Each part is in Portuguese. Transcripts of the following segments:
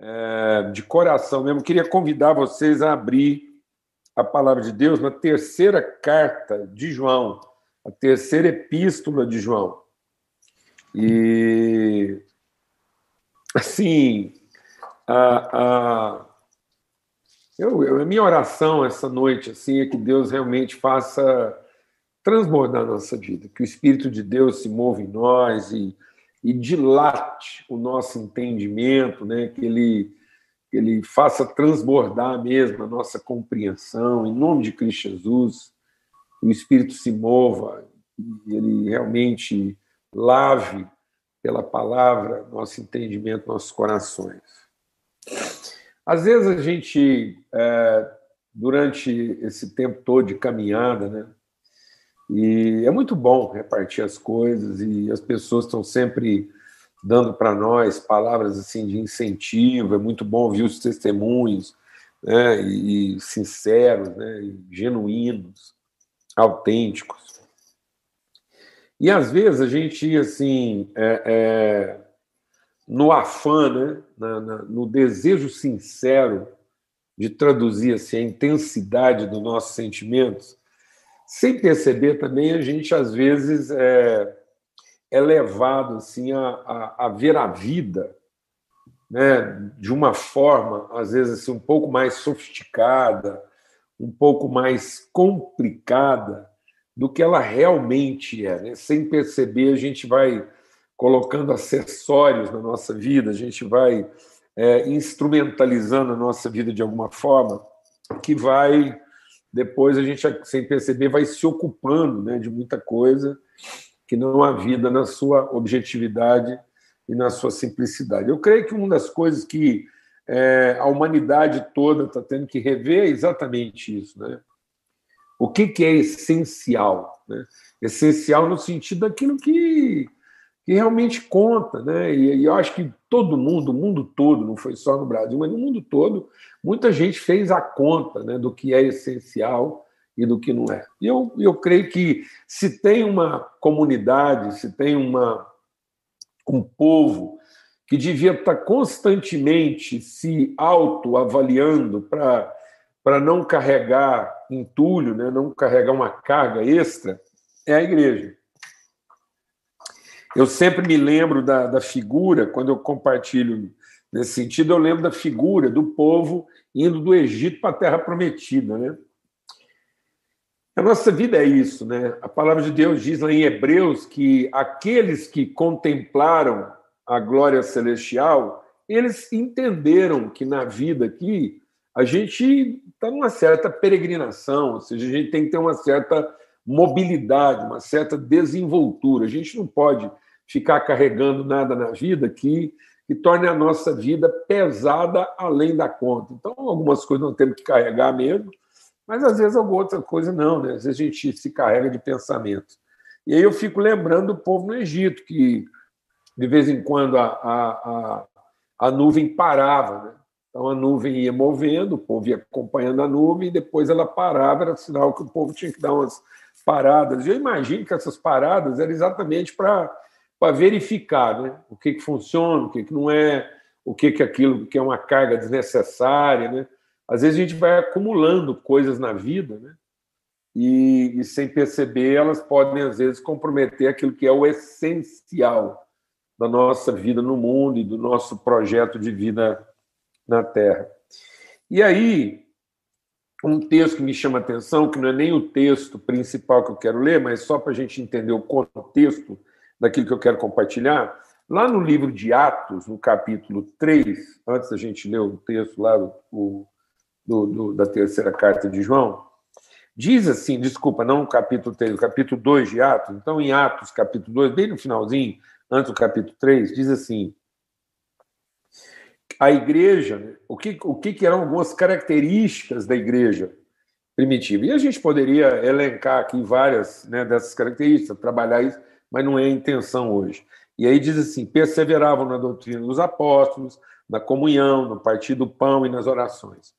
é, de coração mesmo, queria convidar vocês a abrir a palavra de Deus na terceira carta de João, a terceira epístola de João. E, assim, a, a, eu, a minha oração essa noite assim é que Deus realmente faça transbordar a nossa vida, que o Espírito de Deus se mova em nós e, e dilate o nosso entendimento, né? que, ele, que ele faça transbordar mesmo a nossa compreensão, em nome de Cristo Jesus, o Espírito se mova e ele realmente lave pela palavra nosso entendimento, nossos corações. Às vezes a gente, é, durante esse tempo todo de caminhada, né? E é muito bom repartir as coisas e as pessoas estão sempre dando para nós palavras assim de incentivo. É muito bom ouvir os testemunhos, né? E, sinceros, né? E genuínos, autênticos. E às vezes a gente assim é, é, no afã, né, na, na, no desejo sincero de traduzir assim, a intensidade dos nossos sentimentos, sem perceber também, a gente às vezes é, é levado assim, a, a, a, ver a vida né, de uma forma, às vezes, assim, um pouco mais sofisticada, um pouco mais complicada do que ela realmente é. Né? Sem perceber, a gente vai colocando acessórios na nossa vida, a gente vai é, instrumentalizando a nossa vida de alguma forma, que vai, depois a gente, sem perceber, vai se ocupando né, de muita coisa que não há vida na sua objetividade e na sua simplicidade. Eu creio que uma das coisas que é, a humanidade toda está tendo que rever é exatamente isso. Né? O que, que é essencial? Né? Essencial no sentido daquilo que que realmente conta, né? E, e, eu acho que todo mundo, o mundo todo, não foi só no Brasil, mas no mundo todo, muita gente fez a conta né, do que é essencial e do que não é. E eu, eu creio que se tem uma comunidade, se tem uma, um povo que devia estar constantemente se autoavaliando para não carregar entulho, né, não carregar uma carga extra, é a igreja. Eu sempre me lembro da, da figura, quando eu compartilho nesse sentido, eu lembro da figura do povo indo do Egito para a Terra Prometida. Né? A nossa vida é isso, né? A palavra de Deus diz lá em Hebreus que aqueles que contemplaram a glória celestial, eles entenderam que na vida aqui a gente está numa certa peregrinação, ou seja, a gente tem que ter uma certa mobilidade, uma certa desenvoltura. A gente não pode ficar carregando nada na vida que, que torne a nossa vida pesada além da conta. Então, algumas coisas não temos que carregar mesmo, mas às vezes alguma outra coisa não, né? Às vezes a gente se carrega de pensamento. E aí eu fico lembrando do povo no Egito, que de vez em quando a, a, a, a nuvem parava, né? Então a nuvem ia movendo, o povo ia acompanhando a nuvem, e depois ela parava, era sinal que o povo tinha que dar umas paradas. Eu imagino que essas paradas eram exatamente para para verificar né? o que, que funciona, o que, que não é, o que, que aquilo que é uma carga desnecessária. Né? Às vezes a gente vai acumulando coisas na vida né? e, e sem perceber elas podem, às vezes, comprometer aquilo que é o essencial da nossa vida no mundo e do nosso projeto de vida na Terra. E aí, um texto que me chama a atenção, que não é nem o texto principal que eu quero ler, mas só para a gente entender o contexto daquilo que eu quero compartilhar, lá no livro de Atos, no capítulo 3, antes da gente ler o texto lá do, do, do, da terceira carta de João, diz assim, desculpa, não o capítulo 3, o capítulo 2 de Atos, então em Atos, capítulo 2, bem no finalzinho, antes do capítulo 3, diz assim, a igreja, o que, o que eram algumas características da igreja primitiva. E a gente poderia elencar aqui várias né, dessas características, trabalhar isso, mas não é a intenção hoje. E aí diz assim: perseveravam na doutrina dos apóstolos, na comunhão, no partir do pão e nas orações.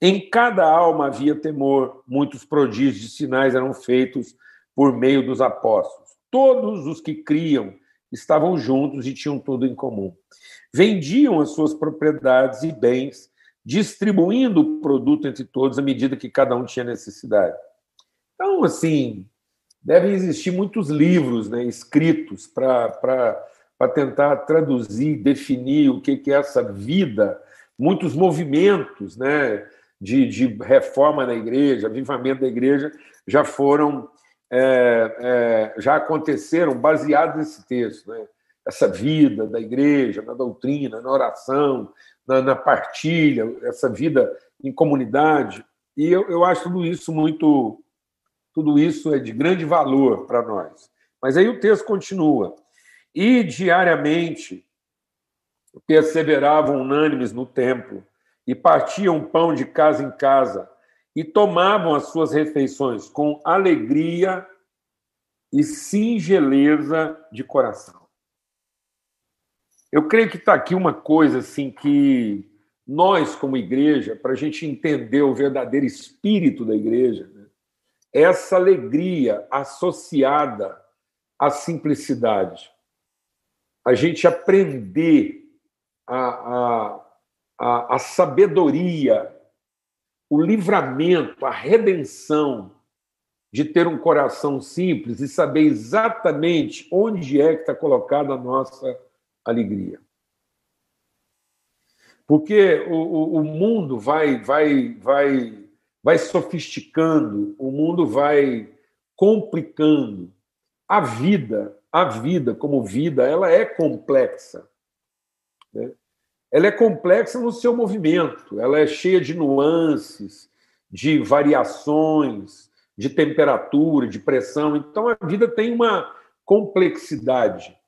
Em cada alma havia temor, muitos prodígios e sinais eram feitos por meio dos apóstolos. Todos os que criam estavam juntos e tinham tudo em comum. Vendiam as suas propriedades e bens, distribuindo o produto entre todos à medida que cada um tinha necessidade. Então, assim, devem existir muitos livros né, escritos para tentar traduzir, definir o que, que é essa vida, muitos movimentos né, de, de reforma na igreja, avivamento da igreja, já foram é, é, já aconteceram baseados nesse texto, né? essa vida da igreja, na doutrina, na oração, na, na partilha, essa vida em comunidade. E eu, eu acho tudo isso muito, tudo isso é de grande valor para nós. Mas aí o texto continua. E diariamente perseveravam unânimes no templo e partiam pão de casa em casa e tomavam as suas refeições com alegria e singeleza de coração. Eu creio que está aqui uma coisa assim que nós, como igreja, para a gente entender o verdadeiro espírito da igreja, né? Essa alegria associada à simplicidade. A gente aprender a, a, a, a sabedoria o livramento, a redenção de ter um coração simples e saber exatamente onde é que está colocada a nossa alegria. Porque o, o, o, mundo vai, vai, vai, vai sofisticando, o mundo vai complicando. A vida, a vida como vida, ela é complexa. Né? ela é complexa no seu movimento, ela é cheia de nuances, de variações, de temperatura, de pressão. Então, a vida tem uma complexidade.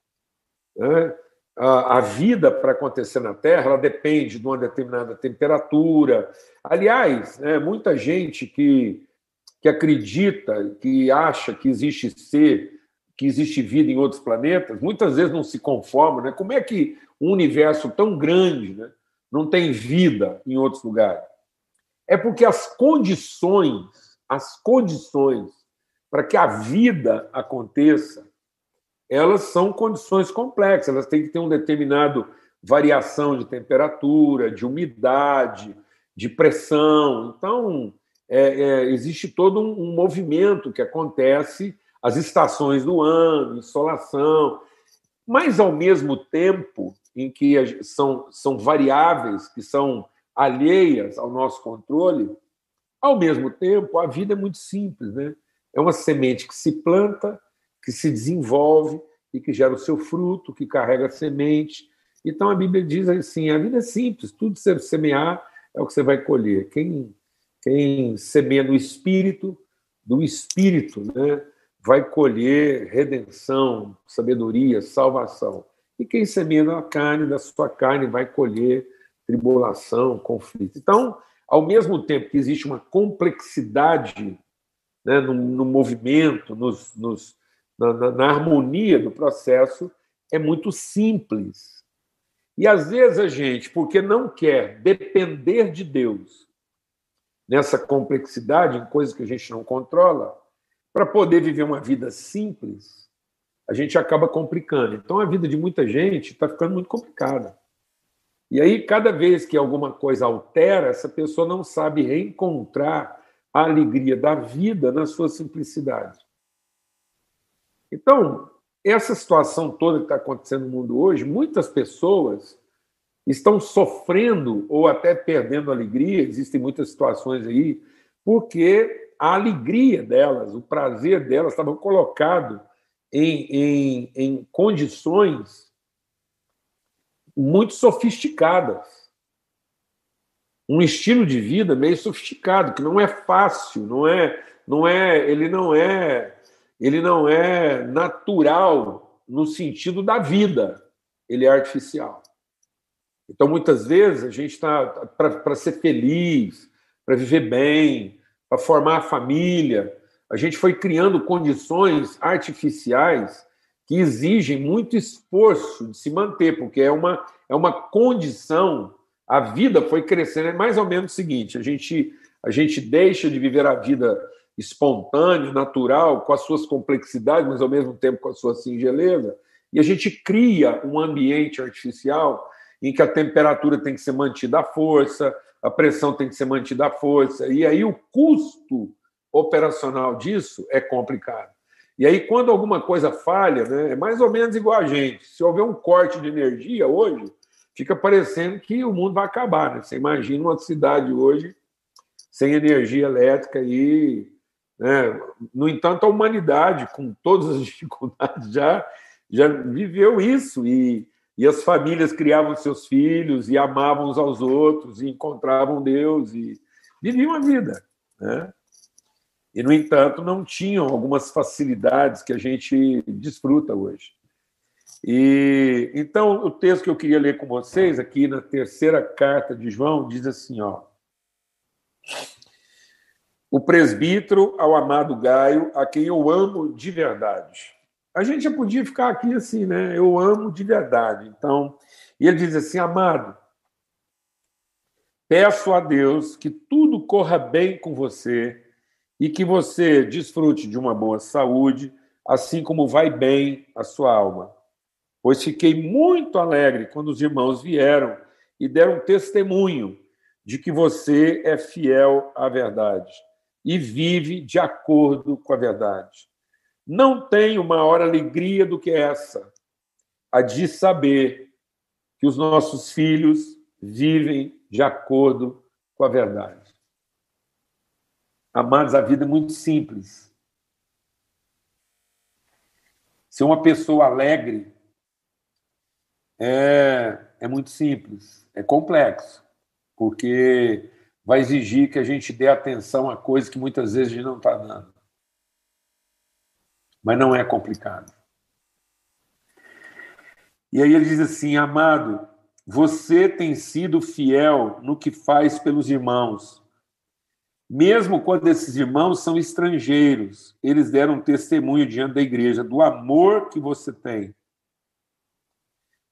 Né? A, vida, para acontecer na Terra, ela depende de uma determinada temperatura. Aliás, né, muita gente que, que acredita, que acha que existe ser, que existe vida em outros planetas, muitas vezes não se conforma. Né? Como é que um universo tão grande né, não tem vida em outros lugares? É porque as condições, as condições para que a vida aconteça, elas são condições complexas, elas têm que ter um determinado variação de temperatura, de umidade, de pressão. Então, é, é, existe todo um, um, movimento que acontece, as estações do ano, insolação, mas, ao mesmo tempo, em que são, são variáveis que são alheias ao nosso controle, ao mesmo tempo, a vida é muito simples. Né? É uma semente que se planta, que se desenvolve e que gera o seu fruto, que carrega a semente. Então a Bíblia diz assim: a vida é simples, tudo que você semear é o que você vai colher. Quem, quem semeia no espírito, do espírito, né, vai colher redenção, sabedoria, salvação. E quem semeia na carne, da sua carne, vai colher tribulação, conflito. Então, ao mesmo tempo que existe uma complexidade né, no, no movimento, nos, nos, na, na, na harmonia do processo, é muito simples. E às vezes a gente, porque não quer depender de Deus nessa complexidade, em coisas que a gente não controla, para poder viver uma vida simples, a gente acaba complicando. Então, a vida de muita gente está ficando muito complicada. E aí, cada vez que alguma coisa altera, essa pessoa não sabe reencontrar a alegria da vida na sua simplicidade. Então, essa situação toda que está acontecendo no mundo hoje, muitas pessoas estão sofrendo ou até perdendo alegria, existem muitas situações aí, porque a alegria delas, o prazer delas estava colocado em, em, em condições muito sofisticadas. Um estilo de vida meio sofisticado, que não é fácil, não é, não é, ele não é, ele não é natural no sentido da vida, ele é artificial. Então, muitas vezes, a gente está para ser feliz, para viver bem, para formar a família, a gente foi criando condições artificiais que exigem muito esforço de se manter, porque é uma, é uma condição. A vida foi crescendo, é mais ou menos o seguinte: a gente, a gente deixa de viver a vida espontânea, natural, com as suas complexidades, mas ao mesmo tempo com a sua singeleza, E a gente cria um ambiente artificial em que a temperatura tem que ser mantida à força, a pressão tem que ser mantida à força, e aí o custo operacional disso é complicado. E aí, quando alguma coisa falha, né, é mais ou menos igual a gente. Se houver um corte de energia hoje, fica parecendo que o mundo vai acabar. Né? Você imagina uma cidade hoje sem energia elétrica e. Né? No entanto, a humanidade, com todas as dificuldades, já, já viveu isso. E, e as famílias criavam seus filhos e amavam uns aos outros e encontravam Deus e viviam a vida. Né? E, no entanto, não tinham algumas facilidades que a gente desfruta hoje. E então o texto que eu queria ler com vocês aqui na terceira carta de João diz assim, ó: O presbítero ao amado Gaio, a quem eu amo de verdade. A gente já podia ficar aqui assim, né? Eu amo de verdade. Então, e ele diz assim: Amado, peço a Deus que tudo corra bem com você e que você desfrute de uma boa saúde, assim como vai bem a sua alma pois fiquei muito alegre quando os irmãos vieram e deram testemunho de que você é fiel à verdade e vive de acordo com a verdade. Não tenho maior alegria do que essa, a de saber que os nossos filhos vivem de acordo com a verdade. Amados, a vida é muito simples. Ser uma pessoa alegre é, é muito simples, é complexo, porque vai exigir que a gente dê atenção a coisas que muitas vezes a gente não está dando. Mas não é complicado. E aí ele diz assim: Amado, você tem sido fiel no que faz pelos irmãos. Mesmo quando esses irmãos são estrangeiros, eles deram testemunho diante da igreja do amor que você tem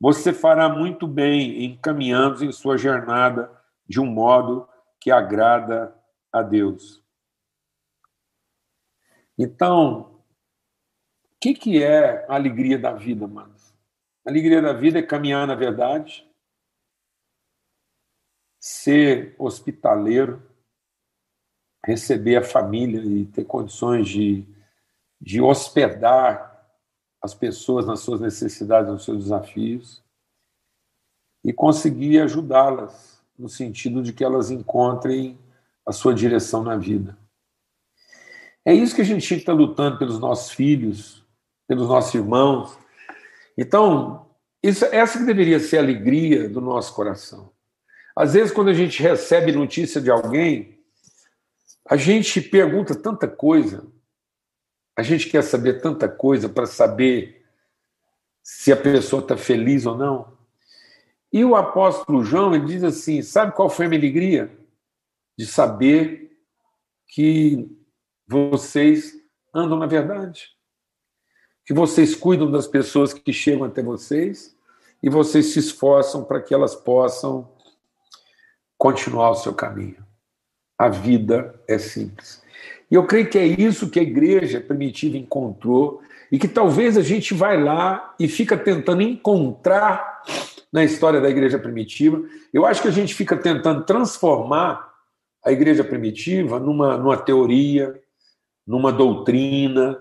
você fará muito bem encaminhando em sua jornada de um modo que agrada a Deus. Então, o que, que é a alegria da vida, manos? A alegria da vida é caminhar na verdade, ser hospitaleiro, receber a família e ter condições de, de hospedar as pessoas nas suas necessidades, nos seus desafios, e conseguir ajudá-las no sentido de que elas encontrem a sua direção na vida. É isso que a gente tinha que estar lutando pelos nossos filhos, pelos nossos irmãos. Então, isso, essa que deveria ser a alegria do nosso coração. Às vezes, quando a gente recebe notícia de alguém, a gente pergunta tanta coisa, a gente quer saber tanta coisa para saber se a pessoa está feliz ou não. E o apóstolo João ele diz assim: sabe qual foi a minha alegria? De saber que vocês andam na verdade, que vocês cuidam das pessoas que chegam até vocês e vocês se esforçam para que elas possam continuar o seu caminho. A vida é simples. E eu creio que é isso que a igreja primitiva encontrou e que talvez a gente vai lá e fica tentando encontrar na história da igreja primitiva. Eu acho que a gente fica tentando transformar a igreja primitiva numa, numa teoria, numa doutrina,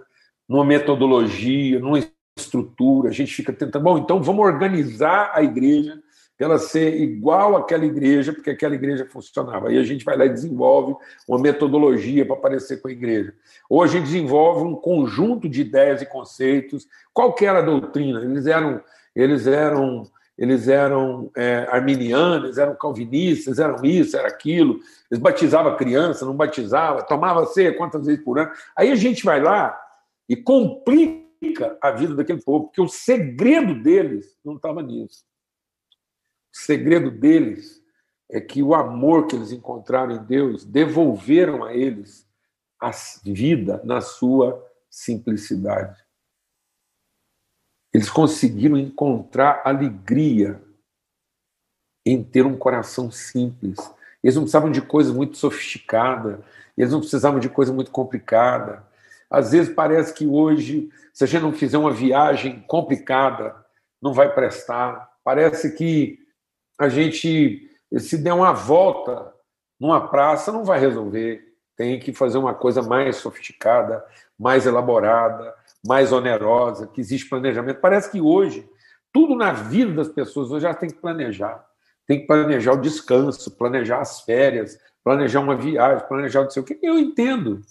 numa metodologia, numa estrutura. A gente fica tentando, bom, então vamos organizar a igreja ela ser igual àquela igreja, porque aquela igreja funcionava. Aí a gente vai lá e desenvolve uma metodologia para parecer com a igreja. Ou a gente desenvolve um conjunto de ideias e conceitos. Qual que era a doutrina? Eles eram, eles eram, eles eram é, arminianos, eram calvinistas, eram isso, era aquilo. Eles batizavam criança, não batizava, tomava ceia quantas vezes por ano. Aí a gente vai lá e complica a vida daquele povo, porque o segredo deles não estava nisso. O segredo deles é que o amor que eles encontraram em Deus devolveram a eles a vida na sua simplicidade. Eles conseguiram encontrar alegria em ter um coração simples. Eles não precisavam de coisa muito sofisticada, eles não precisavam de coisa muito complicada. Às vezes parece que hoje, se a gente não fizer uma viagem complicada, não vai prestar. Parece que a gente, se der uma volta numa praça, não vai resolver. Tem que fazer uma coisa mais sofisticada, mais elaborada, mais onerosa, que existe planejamento. Parece que hoje, tudo na vida das pessoas hoje já tem que planejar. Tem que planejar o descanso, planejar as férias, planejar uma viagem, planejar não sei o que. Eu entendo.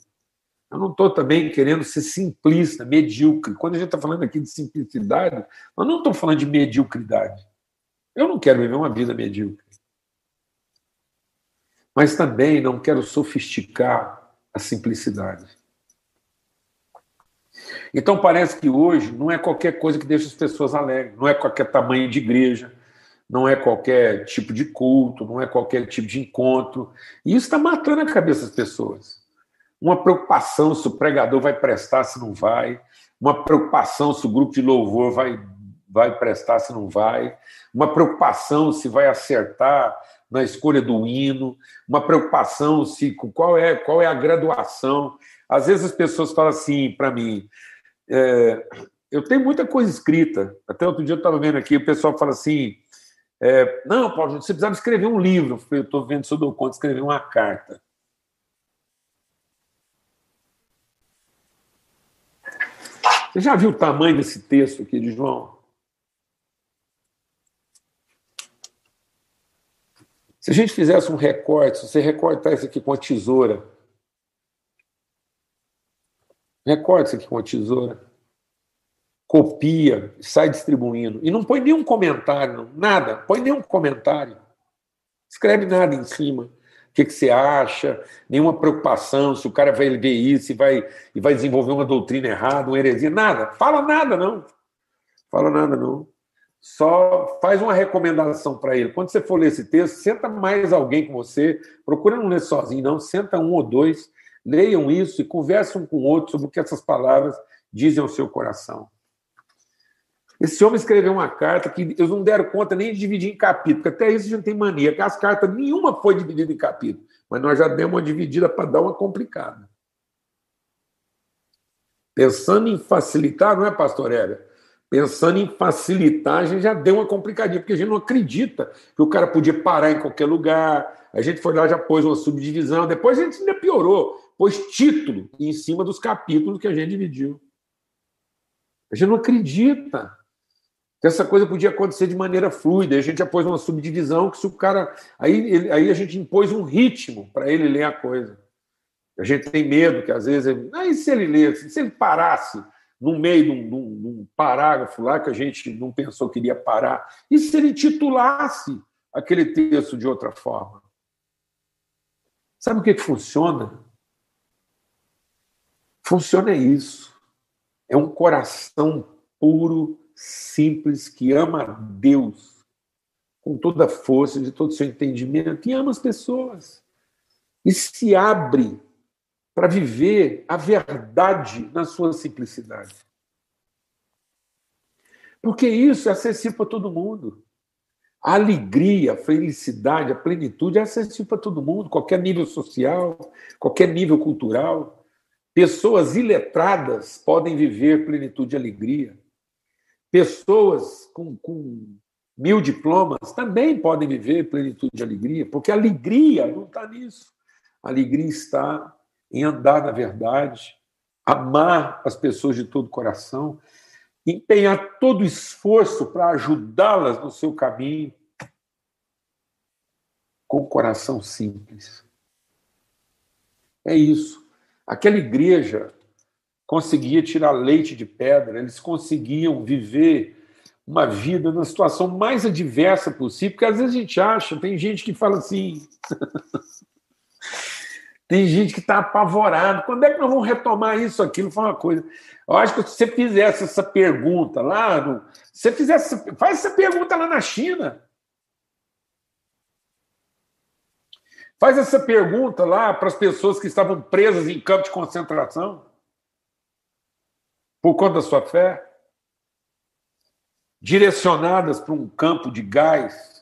Eu não estou também querendo ser simplista, medíocre. Quando a gente está falando aqui de simplicidade, nós não estamos falando de mediocridade. Eu não quero viver uma vida medíocre. Mas também não quero sofisticar a simplicidade. Então parece que hoje não é qualquer coisa que deixa as pessoas alegres, não é qualquer tamanho de igreja, não é qualquer tipo de culto, não é qualquer tipo de encontro. E isso está matando a cabeça das pessoas. Uma preocupação se o pregador vai prestar, se não vai, uma preocupação se o grupo de louvor vai, vai prestar, se não vai, uma preocupação se vai acertar na escolha do hino, uma preocupação se qual é qual é a graduação. Às vezes as pessoas falam assim para mim, é, eu tenho muita coisa escrita. Até outro dia eu estava vendo aqui, o pessoal fala assim, é, não, Paulo, você precisava escrever um livro. Eu estou vendo se eu dou conta de escrever uma carta. Você já viu o tamanho desse texto aqui de João? Se a gente fizesse um recorte, se você recortar isso aqui com a tesoura, recorta isso aqui com a tesoura, copia, sai distribuindo, e não põe nenhum comentário, nada, põe nenhum comentário, escreve nada em cima que, que você acha, nenhuma preocupação se o cara vai ver isso e vai, e vai desenvolver uma doutrina errada, uma heresia, nada. Fala nada, não. Fala nada, não. Só faz uma recomendação para ele. Quando você for ler esse texto, senta mais alguém com você, procura não ler sozinho, não, senta um ou dois, leiam isso e conversem um com o outro sobre o que essas palavras dizem ao seu coração. Esse homem escreveu uma carta que eles não deram conta nem de dividir em capítulo, porque até isso a gente tem mania, que as cartas nenhuma foi dividida em capítulo, mas nós já demos uma dividida para dar uma complicada. Pensando em facilitar, não é, pastor Hélia? Pensando em facilitar, a gente já deu uma complicadinha, porque a gente não acredita que o cara podia parar em qualquer lugar. A gente foi lá, já pôs uma subdivisão, depois a gente ainda piorou, pôs título em cima dos capítulos que a gente dividiu. A gente não acredita que essa coisa podia acontecer de maneira fluida. A gente já pôs uma subdivisão que se o cara. Aí, ele, aí a gente impôs um ritmo para ele ler a coisa. A gente tem medo que às vezes. Ele, e se ele lesse, se ele parasse no meio de um, de, um, de um, parágrafo lá que a gente não pensou que iria parar, e se ele titulasse aquele texto de outra forma? Sabe o que, que funciona? Funciona isso. É um coração puro simples, que ama a Deus com toda a força, de todo o seu entendimento, e ama as pessoas. E se abre para viver a verdade na sua simplicidade. Porque isso é acessível para todo mundo. A alegria, a felicidade, a plenitude é acessível para todo mundo, qualquer nível social, qualquer nível cultural. Pessoas iletradas podem viver plenitude e alegria. Pessoas com, com mil diplomas também podem viver plenitude de alegria, porque a alegria não está nisso. A alegria está em andar na verdade, amar as pessoas de todo o coração, empenhar todo o esforço para ajudá-las no seu caminho, com o coração simples. É isso. Aquela igreja conseguia tirar leite de pedra, eles conseguiam viver uma vida na situação mais adversa possível, porque às vezes a gente acha, tem gente que fala assim. tem gente que está apavorado. Quando é que nós vamos retomar isso, aquilo? Foi uma coisa. Eu acho que se você fizesse essa pergunta lá, no, se você fizesse, faz essa pergunta lá na China. Faz essa pergunta lá para as pessoas que estavam presas em campos de concentração por conta da sua fé, direcionadas para um campo de gás.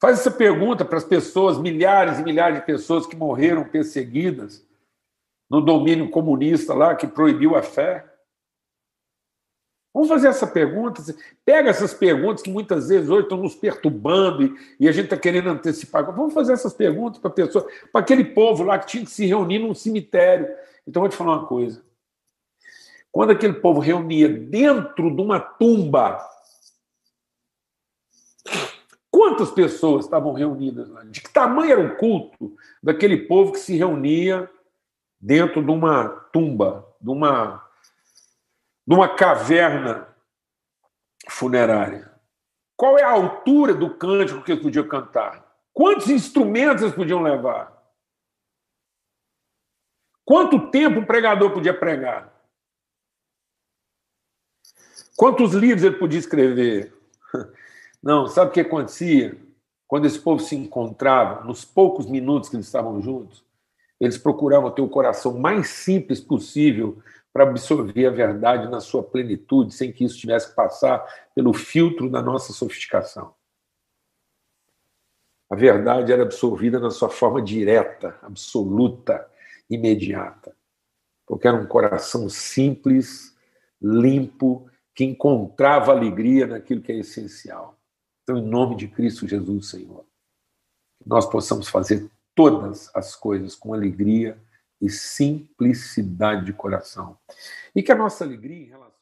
Faz essa pergunta para as pessoas, milhares e milhares de pessoas que morreram perseguidas no domínio comunista lá que proibiu a fé? Vamos fazer essa pergunta. Pega essas perguntas que muitas vezes hoje estão nos perturbando e, a gente está querendo antecipar. Vamos fazer essas perguntas para pessoa, para aquele povo lá que tinha que se reunir num cemitério. Então, vou te falar uma coisa. Quando aquele povo reunia dentro de uma tumba, quantas pessoas estavam reunidas? De que tamanho era o culto daquele povo que se reunia dentro de uma tumba, de uma numa caverna funerária. Qual é a altura do cântico que eles podiam cantar? Quantos instrumentos eles podiam levar? Quanto tempo o pregador podia pregar? Quantos livros ele podia escrever? Não, sabe o que acontecia? Quando esse povo se encontrava, nos poucos minutos que eles estavam juntos, eles procuravam ter o coração mais simples possível para absorver a verdade na sua plenitude, sem que isso tivesse que passar pelo filtro da nossa sofisticação. A verdade era absorvida na sua forma direta, absoluta, imediata. Porque era um coração simples, limpo, que encontrava alegria naquilo que é essencial. Então, em nome de Cristo Jesus, Senhor, que nós possamos fazer todas as coisas com alegria e simplicidade de coração. E que a nossa alegria em relação